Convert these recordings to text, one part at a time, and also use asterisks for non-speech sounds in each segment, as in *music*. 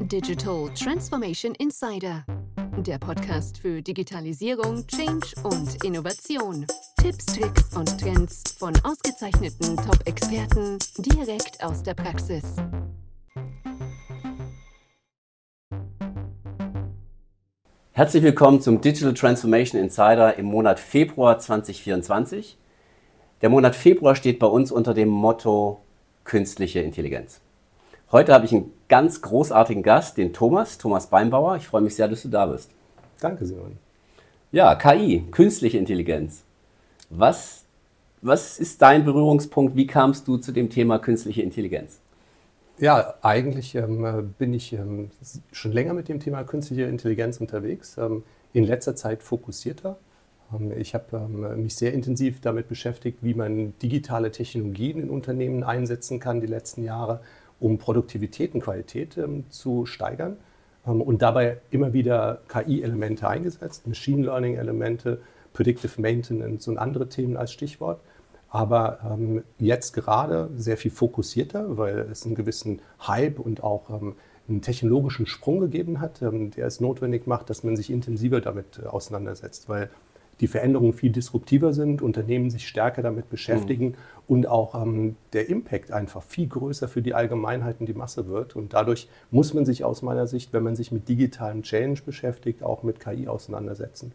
Digital Transformation Insider, der Podcast für Digitalisierung, Change und Innovation. Tipps, Tricks und Trends von ausgezeichneten Top-Experten direkt aus der Praxis. Herzlich willkommen zum Digital Transformation Insider im Monat Februar 2024. Der Monat Februar steht bei uns unter dem Motto künstliche Intelligenz. Heute habe ich einen ganz großartigen Gast, den Thomas, Thomas Beinbauer. Ich freue mich sehr, dass du da bist. Danke, Simon. Ja, KI, künstliche Intelligenz. Was, was ist dein Berührungspunkt? Wie kamst du zu dem Thema künstliche Intelligenz? Ja, eigentlich ähm, bin ich ähm, schon länger mit dem Thema künstliche Intelligenz unterwegs, ähm, in letzter Zeit fokussierter. Ähm, ich habe ähm, mich sehr intensiv damit beschäftigt, wie man digitale Technologien in Unternehmen einsetzen kann die letzten Jahre um Produktivität und Qualität ähm, zu steigern ähm, und dabei immer wieder KI-Elemente eingesetzt, Machine Learning-Elemente, Predictive Maintenance und andere Themen als Stichwort. Aber ähm, jetzt gerade sehr viel fokussierter, weil es einen gewissen Hype und auch ähm, einen technologischen Sprung gegeben hat, ähm, der es notwendig macht, dass man sich intensiver damit äh, auseinandersetzt. Weil die Veränderungen viel disruptiver sind, Unternehmen sich stärker damit beschäftigen mhm. und auch ähm, der Impact einfach viel größer für die Allgemeinheit und die Masse wird. Und dadurch muss man sich aus meiner Sicht, wenn man sich mit digitalem Change beschäftigt, auch mit KI auseinandersetzen.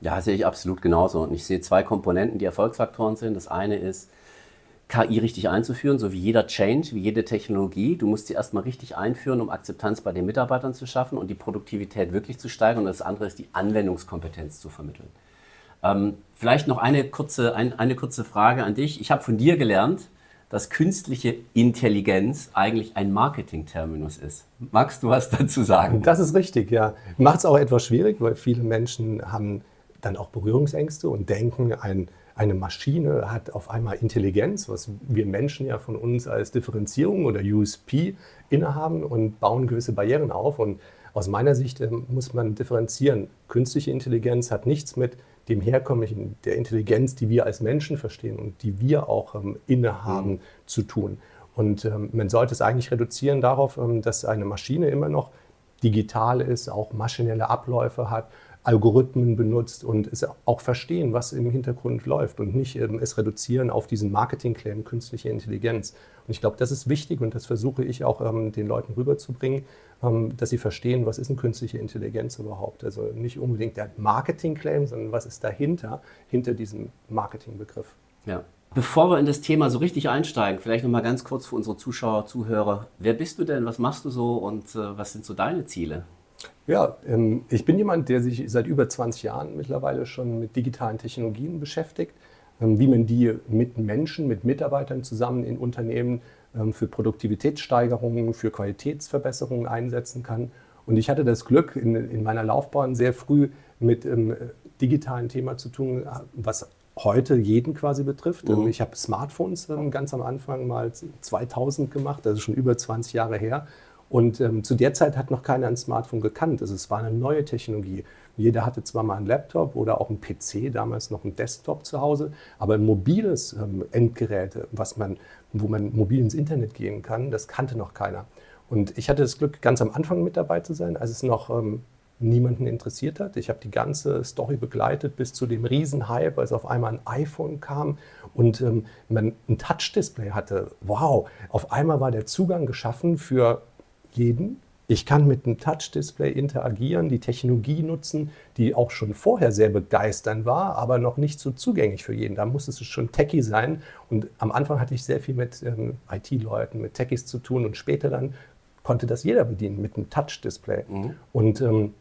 Ja, sehe ich absolut genauso. Und ich sehe zwei Komponenten, die Erfolgsfaktoren sind. Das eine ist, KI richtig einzuführen, so wie jeder Change, wie jede Technologie. Du musst sie erstmal richtig einführen, um Akzeptanz bei den Mitarbeitern zu schaffen und die Produktivität wirklich zu steigern. Und das andere ist, die Anwendungskompetenz zu vermitteln. Ähm, vielleicht noch eine kurze, ein, eine kurze Frage an dich. Ich habe von dir gelernt, dass künstliche Intelligenz eigentlich ein Marketing-Terminus ist. Magst du was dazu sagen? Das ist richtig, ja. Macht es auch etwas schwierig, weil viele Menschen haben dann auch Berührungsängste und denken, ein, eine Maschine hat auf einmal Intelligenz, was wir Menschen ja von uns als Differenzierung oder USP innehaben und bauen gewisse Barrieren auf. Und aus meiner Sicht äh, muss man differenzieren. Künstliche Intelligenz hat nichts mit dem herkömmlichen, der Intelligenz, die wir als Menschen verstehen und die wir auch ähm, innehaben, mhm. zu tun. Und ähm, man sollte es eigentlich reduzieren darauf, ähm, dass eine Maschine immer noch digital ist, auch maschinelle Abläufe hat, Algorithmen benutzt und es auch verstehen, was im Hintergrund läuft und nicht ähm, es reduzieren auf diesen Marketing-Claim künstliche Intelligenz. Und ich glaube, das ist wichtig und das versuche ich auch ähm, den Leuten rüberzubringen, ähm, dass sie verstehen, was ist eine künstliche Intelligenz überhaupt. Also nicht unbedingt der Marketing-Claim, sondern was ist dahinter, hinter diesem Marketing-Begriff. Ja. Bevor wir in das Thema so richtig einsteigen, vielleicht noch mal ganz kurz für unsere Zuschauer, Zuhörer. Wer bist du denn? Was machst du so und äh, was sind so deine Ziele? Ja, ähm, ich bin jemand, der sich seit über 20 Jahren mittlerweile schon mit digitalen Technologien beschäftigt, wie man die mit Menschen, mit Mitarbeitern zusammen in Unternehmen ähm, für Produktivitätssteigerungen, für Qualitätsverbesserungen einsetzen kann. Und ich hatte das Glück, in, in meiner Laufbahn sehr früh mit ähm, digitalen Thema zu tun, was heute jeden quasi betrifft. Mhm. Ich habe Smartphones ähm, ganz am Anfang mal 2000 gemacht, das ist schon über 20 Jahre her. Und ähm, zu der Zeit hat noch keiner ein Smartphone gekannt. Also es war eine neue Technologie. Jeder hatte zwar mal einen Laptop oder auch einen PC, damals noch einen Desktop zu Hause, aber ein mobiles ähm, Endgerät, was man, wo man mobil ins Internet gehen kann, das kannte noch keiner. Und ich hatte das Glück, ganz am Anfang mit dabei zu sein, als es noch ähm, niemanden interessiert hat. Ich habe die ganze Story begleitet bis zu dem Riesenhype, als auf einmal ein iPhone kam und ähm, man ein Touch-Display hatte. Wow, auf einmal war der Zugang geschaffen für jeden. Ich kann mit einem Touch-Display interagieren, die Technologie nutzen, die auch schon vorher sehr begeisternd war, aber noch nicht so zugänglich für jeden. Da muss es schon techy sein. Und am Anfang hatte ich sehr viel mit ähm, IT-Leuten, mit Techies zu tun und später dann konnte das jeder bedienen mit einem Touch-Display. Mhm. Und ähm,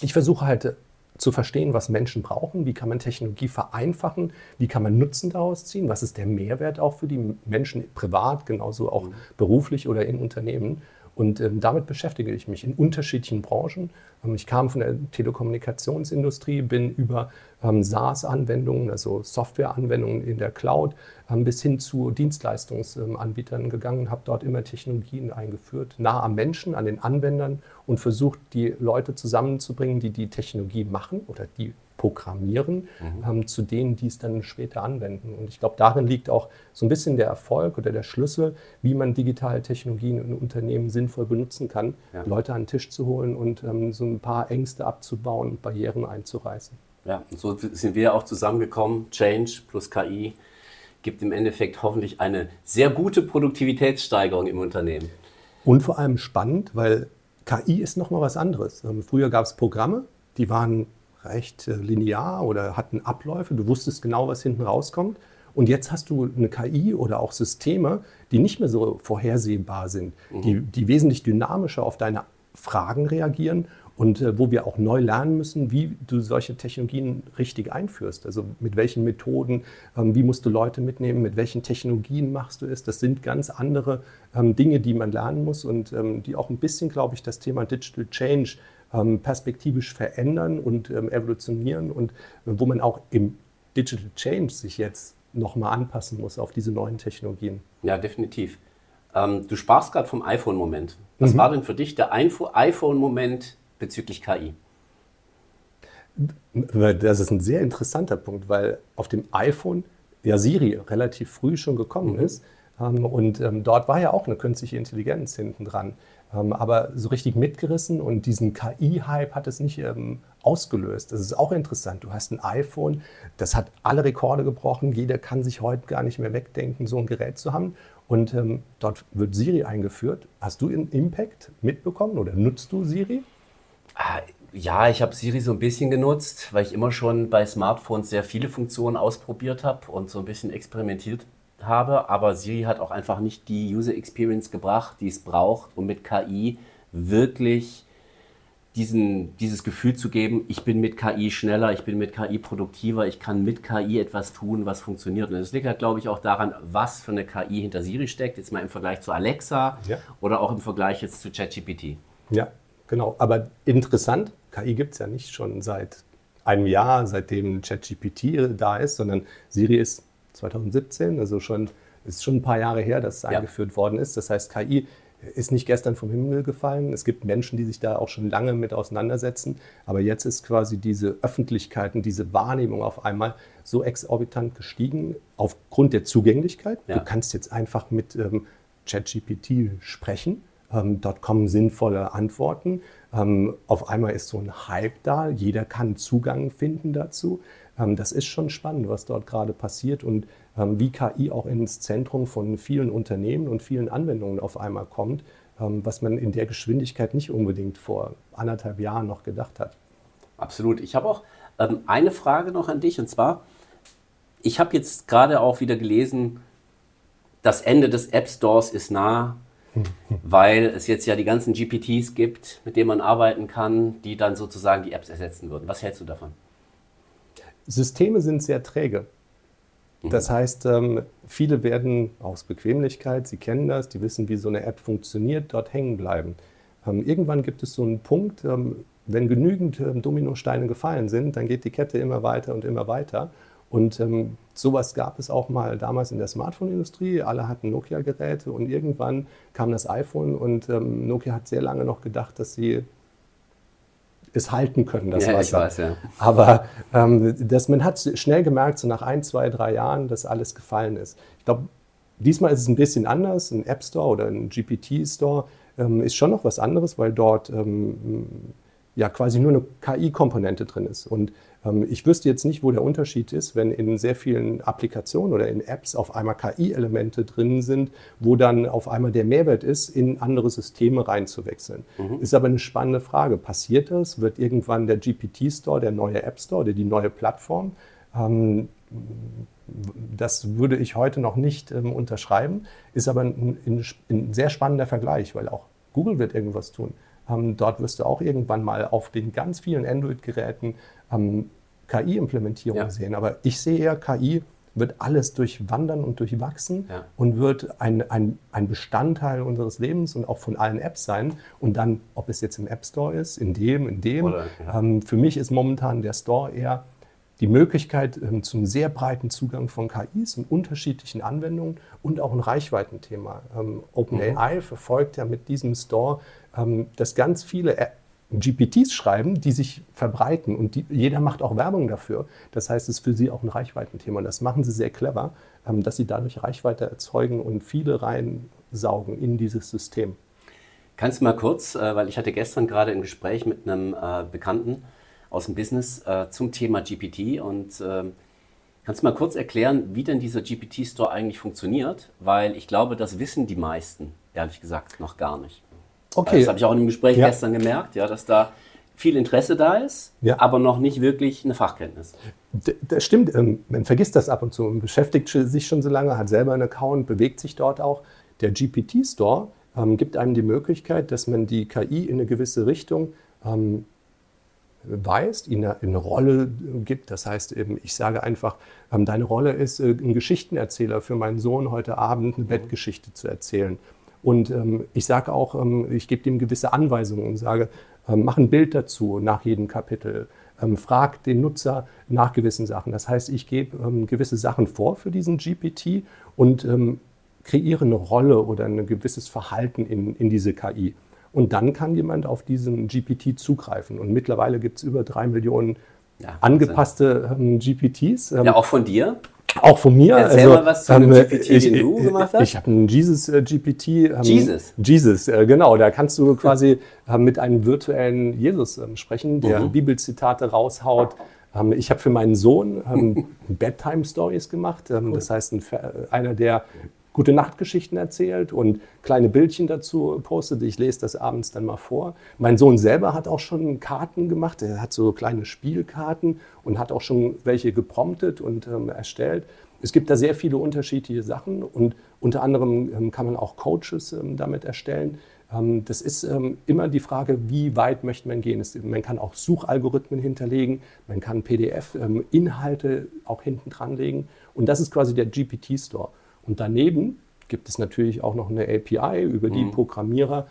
ich versuche halt zu verstehen, was Menschen brauchen, wie kann man Technologie vereinfachen, wie kann man Nutzen daraus ziehen, was ist der Mehrwert auch für die Menschen privat, genauso auch mhm. beruflich oder in Unternehmen. Und ähm, damit beschäftige ich mich in unterschiedlichen Branchen. Ähm, ich kam von der Telekommunikationsindustrie, bin über ähm, SaaS-Anwendungen, also Software-Anwendungen in der Cloud, ähm, bis hin zu Dienstleistungsanbietern gegangen, habe dort immer Technologien eingeführt, nah am Menschen, an den Anwendern und versucht, die Leute zusammenzubringen, die die Technologie machen oder die programmieren, mhm. ähm, zu denen, die es dann später anwenden. Und ich glaube, darin liegt auch so ein bisschen der Erfolg oder der Schlüssel, wie man digitale Technologien in Unternehmen sinnvoll benutzen kann, ja. Leute an den Tisch zu holen und ähm, so ein paar Ängste abzubauen und Barrieren einzureißen. Ja, und so sind wir auch zusammengekommen. Change plus KI gibt im Endeffekt hoffentlich eine sehr gute Produktivitätssteigerung im Unternehmen. Und vor allem spannend, weil KI ist nochmal was anderes. Ähm, früher gab es Programme, die waren recht äh, linear oder hatten Abläufe. Du wusstest genau, was hinten rauskommt. Und jetzt hast du eine KI oder auch Systeme, die nicht mehr so vorhersehbar sind, mhm. die, die wesentlich dynamischer auf deine Fragen reagieren und äh, wo wir auch neu lernen müssen, wie du solche Technologien richtig einführst. Also mit welchen Methoden, ähm, wie musst du Leute mitnehmen, mit welchen Technologien machst du es. Das sind ganz andere ähm, Dinge, die man lernen muss und ähm, die auch ein bisschen, glaube ich, das Thema Digital Change perspektivisch verändern und ähm, evolutionieren und äh, wo man auch im Digital Change sich jetzt nochmal anpassen muss auf diese neuen Technologien. Ja, definitiv. Ähm, du sprachst gerade vom iPhone-Moment. Was mhm. war denn für dich der iPhone-Moment bezüglich KI? Das ist ein sehr interessanter Punkt, weil auf dem iPhone ja Siri relativ früh schon gekommen mhm. ist. Ähm, und ähm, dort war ja auch eine künstliche Intelligenz hinten dran. Ähm, aber so richtig mitgerissen und diesen KI-Hype hat es nicht ausgelöst. Das ist auch interessant. Du hast ein iPhone, das hat alle Rekorde gebrochen. Jeder kann sich heute gar nicht mehr wegdenken, so ein Gerät zu haben. Und dort wird Siri eingeführt. Hast du einen Impact mitbekommen oder nutzt du Siri? Ah, ja, ich habe Siri so ein bisschen genutzt, weil ich immer schon bei Smartphones sehr viele Funktionen ausprobiert habe und so ein bisschen experimentiert habe, aber Siri hat auch einfach nicht die User Experience gebracht, die es braucht, um mit KI wirklich diesen, dieses Gefühl zu geben, ich bin mit KI schneller, ich bin mit KI produktiver, ich kann mit KI etwas tun, was funktioniert. Und das liegt halt, glaube ich, auch daran, was für eine KI hinter Siri steckt, jetzt mal im Vergleich zu Alexa ja. oder auch im Vergleich jetzt zu ChatGPT. Ja, genau. Aber interessant, KI gibt es ja nicht schon seit einem Jahr, seitdem ChatGPT da ist, sondern Siri ist 2017, also schon ist schon ein paar Jahre her, dass es ja. eingeführt worden ist. Das heißt, KI ist nicht gestern vom Himmel gefallen. Es gibt Menschen, die sich da auch schon lange mit auseinandersetzen. Aber jetzt ist quasi diese Öffentlichkeit und diese Wahrnehmung auf einmal so exorbitant gestiegen aufgrund der Zugänglichkeit. Ja. Du kannst jetzt einfach mit ähm, ChatGPT sprechen. Ähm, dort kommen sinnvolle Antworten. Ähm, auf einmal ist so ein Hype da. Jeder kann Zugang finden dazu. Ähm, das ist schon spannend, was dort gerade passiert und ähm, wie KI auch ins Zentrum von vielen Unternehmen und vielen Anwendungen auf einmal kommt, ähm, was man in der Geschwindigkeit nicht unbedingt vor anderthalb Jahren noch gedacht hat. Absolut. Ich habe auch eine Frage noch an dich und zwar, ich habe jetzt gerade auch wieder gelesen, das Ende des App Stores ist nah, *laughs* weil es jetzt ja die ganzen GPTs gibt, mit denen man arbeiten kann, die dann sozusagen die Apps ersetzen würden. Was hältst du davon? Systeme sind sehr träge. Mhm. Das heißt, ähm, viele werden aus Bequemlichkeit, sie kennen das, die wissen, wie so eine App funktioniert, dort hängen bleiben. Ähm, irgendwann gibt es so einen Punkt, ähm, wenn genügend Dominosteine gefallen sind, dann geht die Kette immer weiter und immer weiter. Und sowas gab es auch mal damals in der Smartphone-Industrie. Alle hatten Nokia-Geräte und irgendwann kam das iPhone und Nokia hat sehr lange noch gedacht, dass sie es halten können, das ja, Wasser. Ich weiß, ja. Aber ähm, das, man hat schnell gemerkt, so nach ein, zwei, drei Jahren, dass alles gefallen ist. Ich glaube, diesmal ist es ein bisschen anders. Ein App Store oder ein GPT-Store ähm, ist schon noch was anderes, weil dort ähm, ja quasi nur eine KI-Komponente drin ist. Und ähm, ich wüsste jetzt nicht, wo der Unterschied ist, wenn in sehr vielen Applikationen oder in Apps auf einmal KI-Elemente drin sind, wo dann auf einmal der Mehrwert ist, in andere Systeme reinzuwechseln. Mhm. Ist aber eine spannende Frage. Passiert das? Wird irgendwann der GPT-Store, der neue App Store oder die neue Plattform? Ähm, das würde ich heute noch nicht ähm, unterschreiben, ist aber ein, ein, ein sehr spannender Vergleich, weil auch Google wird irgendwas tun. Ähm, dort wirst du auch irgendwann mal auf den ganz vielen Android-Geräten ähm, KI-Implementierung ja. sehen. Aber ich sehe eher, KI wird alles durchwandern und durchwachsen ja. und wird ein, ein, ein Bestandteil unseres Lebens und auch von allen Apps sein. Und dann, ob es jetzt im App Store ist, in dem, in dem. Oder, ja. ähm, für mich ist momentan der Store eher die Möglichkeit ähm, zum sehr breiten Zugang von KIs und unterschiedlichen Anwendungen und auch ein Reichweitenthema. Ähm, OpenAI mhm. verfolgt ja mit diesem Store, dass ganz viele GPTs schreiben, die sich verbreiten und die, jeder macht auch Werbung dafür. Das heißt, es ist für sie auch ein Reichweitenthema und das machen sie sehr clever, ähm, dass sie dadurch Reichweite erzeugen und viele reinsaugen in dieses System. Kannst du mal kurz, äh, weil ich hatte gestern gerade ein Gespräch mit einem äh, Bekannten aus dem Business äh, zum Thema GPT und ähm, kannst du mal kurz erklären, wie denn dieser GPT-Store eigentlich funktioniert? Weil ich glaube, das wissen die meisten, ehrlich gesagt, noch gar nicht. Okay. Das habe ich auch in dem Gespräch ja. gestern gemerkt, ja, dass da viel Interesse da ist, ja. aber noch nicht wirklich eine Fachkenntnis. Das stimmt, ähm, man vergisst das ab und zu und beschäftigt sich schon so lange, hat selber einen Account, bewegt sich dort auch. Der GPT-Store ähm, gibt einem die Möglichkeit, dass man die KI in eine gewisse Richtung ähm, weist, ihnen eine, eine, Rolle gibt. Das heißt eben, ich sage einfach, deine Rolle ist, äh, ein Geschichtenerzähler für meinen Sohn heute Abend eine mhm. Bettgeschichte zu erzählen. Und ähm, ich sage auch, ähm, ich gebe ihm gewisse Anweisungen und sage, ähm, mach ein Bild dazu nach jedem Kapitel. Ähm, frag den Nutzer nach gewissen Sachen. Das heißt, ich gebe gewisse Sachen vor für diesen GPT und kreiere eine Rolle oder ein gewisses Verhalten in, in diese KI. Und dann kann jemand auf diesen GPT zugreifen. Und mittlerweile gibt es über drei Millionen ja, angepasste ähm, GPTs. Ähm, ja, auch von dir? Auch von mir. Erzähl also, mal was zu einem ähm, GPT, ich, den du gemacht hast. Ich habe einen Jesus äh, GPT. Ähm, Jesus? Jesus, äh, genau. Da kannst du *laughs* quasi äh, mit einem virtuellen Jesus ähm, sprechen, der mhm. Bibelzitate raushaut. Ähm, ich habe für meinen Sohn *laughs* Bedtime-Stories gemacht. Cool. Das heißt, ein, einer, der gute Nachtgeschichten erzählt und kleine Bildchen dazu postet. Ich lese das abends dann mal vor. Mein Sohn selber hat auch schon Karten gemacht. Er hat so kleine Spielkarten und hat auch schon welche gepromptet und ähm, erstellt. Es gibt da sehr viele unterschiedliche Sachen und unter anderem ähm, kann man auch Coaches ähm, damit erstellen. Ähm, das ist ähm, immer die Frage, wie weit möchte man gehen. Es, man kann auch Suchalgorithmen hinterlegen, man kann PDF-Inhalte ähm, auch hinten dranlegen und das ist quasi der GPT-Store. Und daneben gibt es natürlich auch noch eine API, über die mhm. Programmierer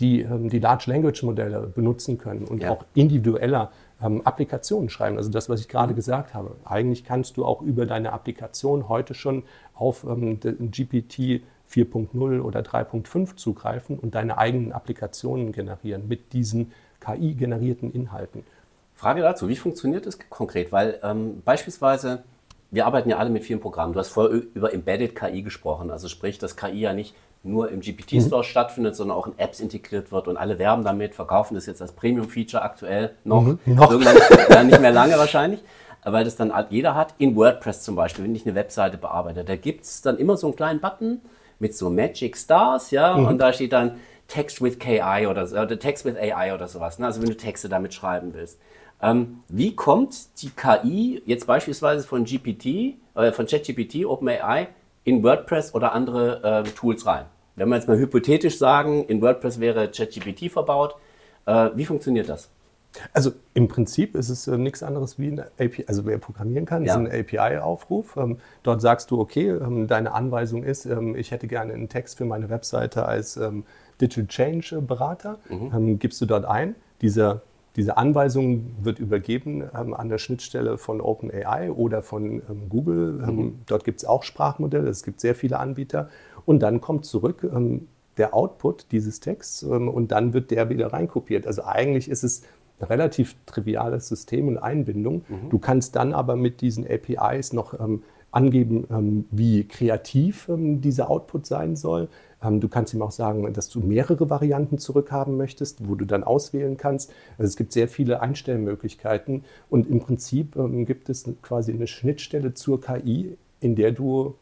die ähm, die Large Language Modelle benutzen können und ja. auch individueller ähm, Applikationen schreiben. Also das, was ich gerade mhm. gesagt habe. Eigentlich kannst du auch über deine Applikation heute schon auf ähm, GPT 4.0 oder 3.5 zugreifen und deine eigenen Applikationen generieren mit diesen KI-generierten Inhalten. Frage dazu, wie funktioniert das konkret? Weil ähm, beispielsweise wir arbeiten ja alle mit vielen Programmen. Du hast vorher über Embedded KI gesprochen, also sprich, dass KI ja nicht nur im GPT-Store mhm. stattfindet, sondern auch in Apps integriert wird und alle werben damit, verkaufen das jetzt als Premium-Feature aktuell noch, mhm. noch. Irgendwann *laughs* ja, nicht mehr lange wahrscheinlich, weil das dann jeder hat. In WordPress zum Beispiel, wenn ich eine Webseite bearbeite, da gibt es dann immer so einen kleinen Button mit so Magic Stars, ja, mhm. und da steht dann Text with KI oder, oder Text with AI oder sowas, ne? also wenn du Texte damit schreiben willst. Ähm, wie kommt die KI jetzt beispielsweise von GPT, äh, von ChatGPT, OpenAI in WordPress oder andere äh, Tools rein? Wenn wir jetzt mal hypothetisch sagen, in WordPress wäre ChatGPT verbaut, äh, wie funktioniert das? Also im Prinzip ist es äh, nichts anderes wie eine API, also wer programmieren kann, ja. ist ein API-Aufruf. Ähm, dort sagst du, okay, ähm, deine Anweisung ist, ähm, ich hätte gerne einen Text für meine Webseite als ähm, Digital Change Berater. Mhm. Ähm, gibst du dort ein. Dieser diese Anweisung wird übergeben ähm, an der Schnittstelle von OpenAI oder von ähm, Google. Ähm, mhm. Dort gibt es auch Sprachmodelle, es gibt sehr viele Anbieter. Und dann kommt zurück ähm, der Output dieses Texts ähm, und dann wird der wieder reinkopiert. Also eigentlich ist es ein relativ triviales System und Einbindung. Mhm. Du kannst dann aber mit diesen APIs noch angeben, wie kreativ dieser Output sein soll. Ähm, du kannst ihm auch sagen, dass du mehrere Varianten zurückhaben möchtest, wo du dann auswählen kannst. Also es gibt sehr viele Einstellmöglichkeiten und im Prinzip ähm, gibt es quasi eine Schnittstelle zur KI, in der du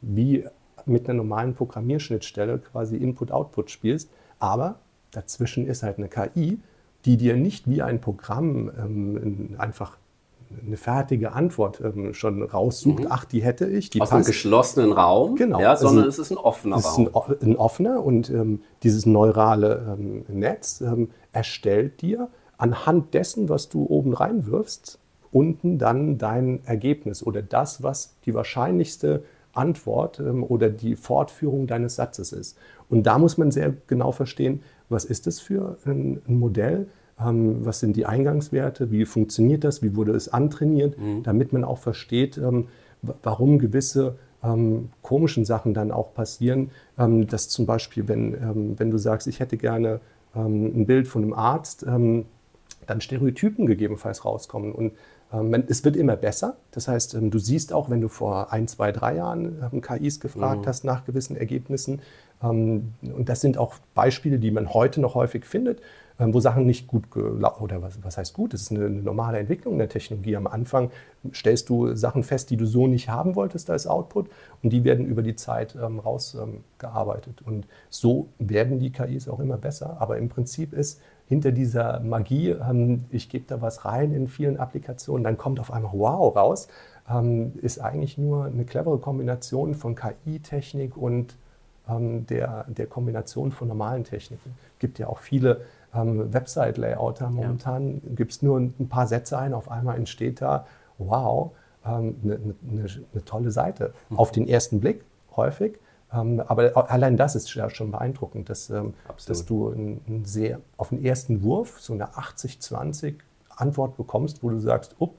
wie mit einer normalen Programmierschnittstelle quasi Input-Output spielst. Aber dazwischen ist halt eine KI, die dir nicht wie ein Programm ähm, einfach eine fertige Antwort ähm, schon raussucht, mhm. ach, die hätte ich. Die Aus passt. einem geschlossenen Raum, genau. ja, sondern also, es ist ein offener es Raum. Ist ein, ein offener und ähm, dieses neurale ähm, Netz ähm, erstellt dir anhand dessen, was du oben reinwirfst, unten dann dein Ergebnis oder das, was die wahrscheinlichste Antwort ähm, oder die Fortführung deines Satzes ist. Und da muss man sehr genau verstehen, was ist das für ein, ein Modell, ähm, was sind die Eingangswerte, wie funktioniert das, wie wurde es antrainiert, mhm. damit man auch versteht, ähm, warum gewisse ähm, komischen Sachen dann auch passieren, dass zum Beispiel, wenn, wenn du sagst, ich hätte gerne ähm, ein Bild von einem Arzt, ähm, dann Stereotypen gegebenenfalls rauskommen. Und ähm, es wird immer besser. Das heißt, ähm, du siehst auch, wenn du vor ein, zwei, drei Jahren ähm, KIs gefragt mhm. hast nach gewissen Ergebnissen, und das sind auch Beispiele, die man heute noch häufig findet, wo Sachen nicht gut gelaufen, oder was, was heißt gut, das ist eine, eine, normale Entwicklung der Technologie. Am Anfang stellst du Sachen fest, die du so nicht haben wolltest als Output und die werden über die Zeit ähm, rausgearbeitet. Und so werden die KIs auch immer besser. Aber im Prinzip ist hinter dieser Magie, ähm, ich gebe da was rein in vielen Applikationen, dann kommt auf einmal Wow raus, ähm, ist eigentlich nur eine clevere Kombination von KI-Technik und ähm, der, der Kombination von normalen Techniken. Es gibt ja auch viele Website-Layouter. Momentan ja. gibt es nur ein paar Sätze ein, auf einmal entsteht da, wow, eine, eine, eine tolle Seite. Mhm. Auf den ersten Blick häufig. Ähm, aber allein das ist ja schon beeindruckend, dass, ähm, dass du ein, sehr, auf den ersten Wurf so eine 80-20 Antwort bekommst, wo du sagst, up,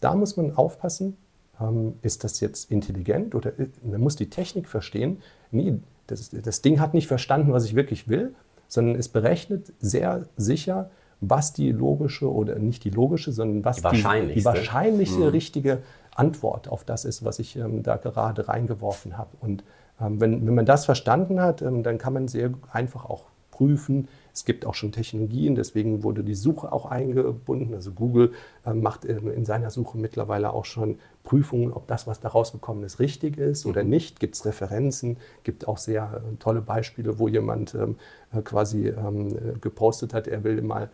da muss man aufpassen, ähm, ist das jetzt intelligent oder man muss die Technik verstehen. Nee, das, das Ding hat nicht verstanden, was ich wirklich will, sondern es berechnet sehr sicher, was die logische oder nicht die logische, sondern was die wahrscheinlichste, die, die mhm. richtige Antwort auf das ist, was ich ähm, da gerade reingeworfen habe. Und ähm, wenn, wenn man das verstanden hat, ähm, dann kann man sehr einfach auch prüfen. Es gibt auch schon Technologien, deswegen wurde die Suche auch eingebunden. Also Google ähm, macht in seiner Suche mittlerweile auch schon Prüfungen, ob das, was da rausgekommen ist, richtig ist oder mhm. nicht. Gibt es Referenzen, gibt auch sehr äh, tolle Beispiele, wo jemand äh, quasi gepostet hat, er will mal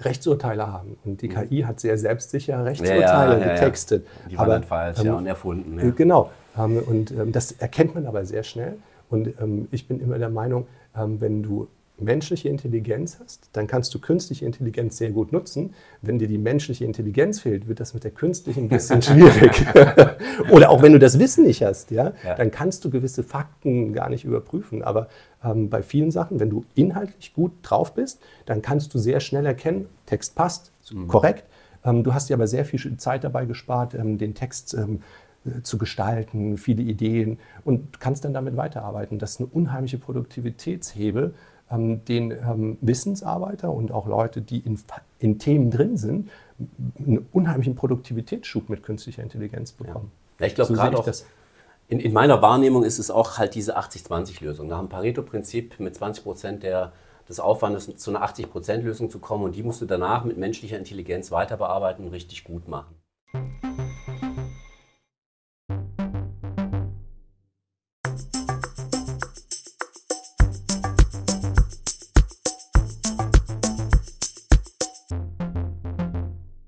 Rechtsurteile haben. Und die mhm. KI hat sehr selbstsicher Rechtsurteile ja, ja, getextet. Ja, Die waren aber, falsch ähm, ja, und erfunden. Genau. Ähm, und ähm, das erkennt man aber sehr schnell. Und ähm, ich bin immer der Meinung, ähm, wenn du menschliche Intelligenz hast, dann kannst du künstliche Intelligenz sehr gut nutzen. Wenn dir die menschliche Intelligenz fehlt, wird das mit der künstlichen ein bisschen *laughs* schwierig. *laughs* Oder auch wenn du das Wissen nicht hast, ja, ja, dann kannst du gewisse Fakten gar nicht überprüfen. Aber ähm, bei vielen Sachen, wenn du inhaltlich gut drauf bist, dann kannst du sehr schnell erkennen, Text passt, mhm. korrekt. Ähm, du hast dir aber sehr viel Zeit dabei gespart, ähm, den Text ähm, äh, zu gestalten, viele Ideen und kannst dann damit weiterarbeiten. Das ist eine unheimliche Produktivitätshebel, den ähm, Wissensarbeiter und auch Leute, die in, in, Themen drin sind, einen unheimlichen Produktivitätsschub mit künstlicher Intelligenz bekommen. Ja. ja ich glaube so gerade auch, in, in, meiner Wahrnehmung ist es auch halt diese 80-20-Lösung. Nach dem Pareto-Prinzip mit 20 Prozent des Aufwandes zu einer 80-Prozent-Lösung zu kommen und die musst du danach mit menschlicher Intelligenz weiter bearbeiten und richtig gut machen.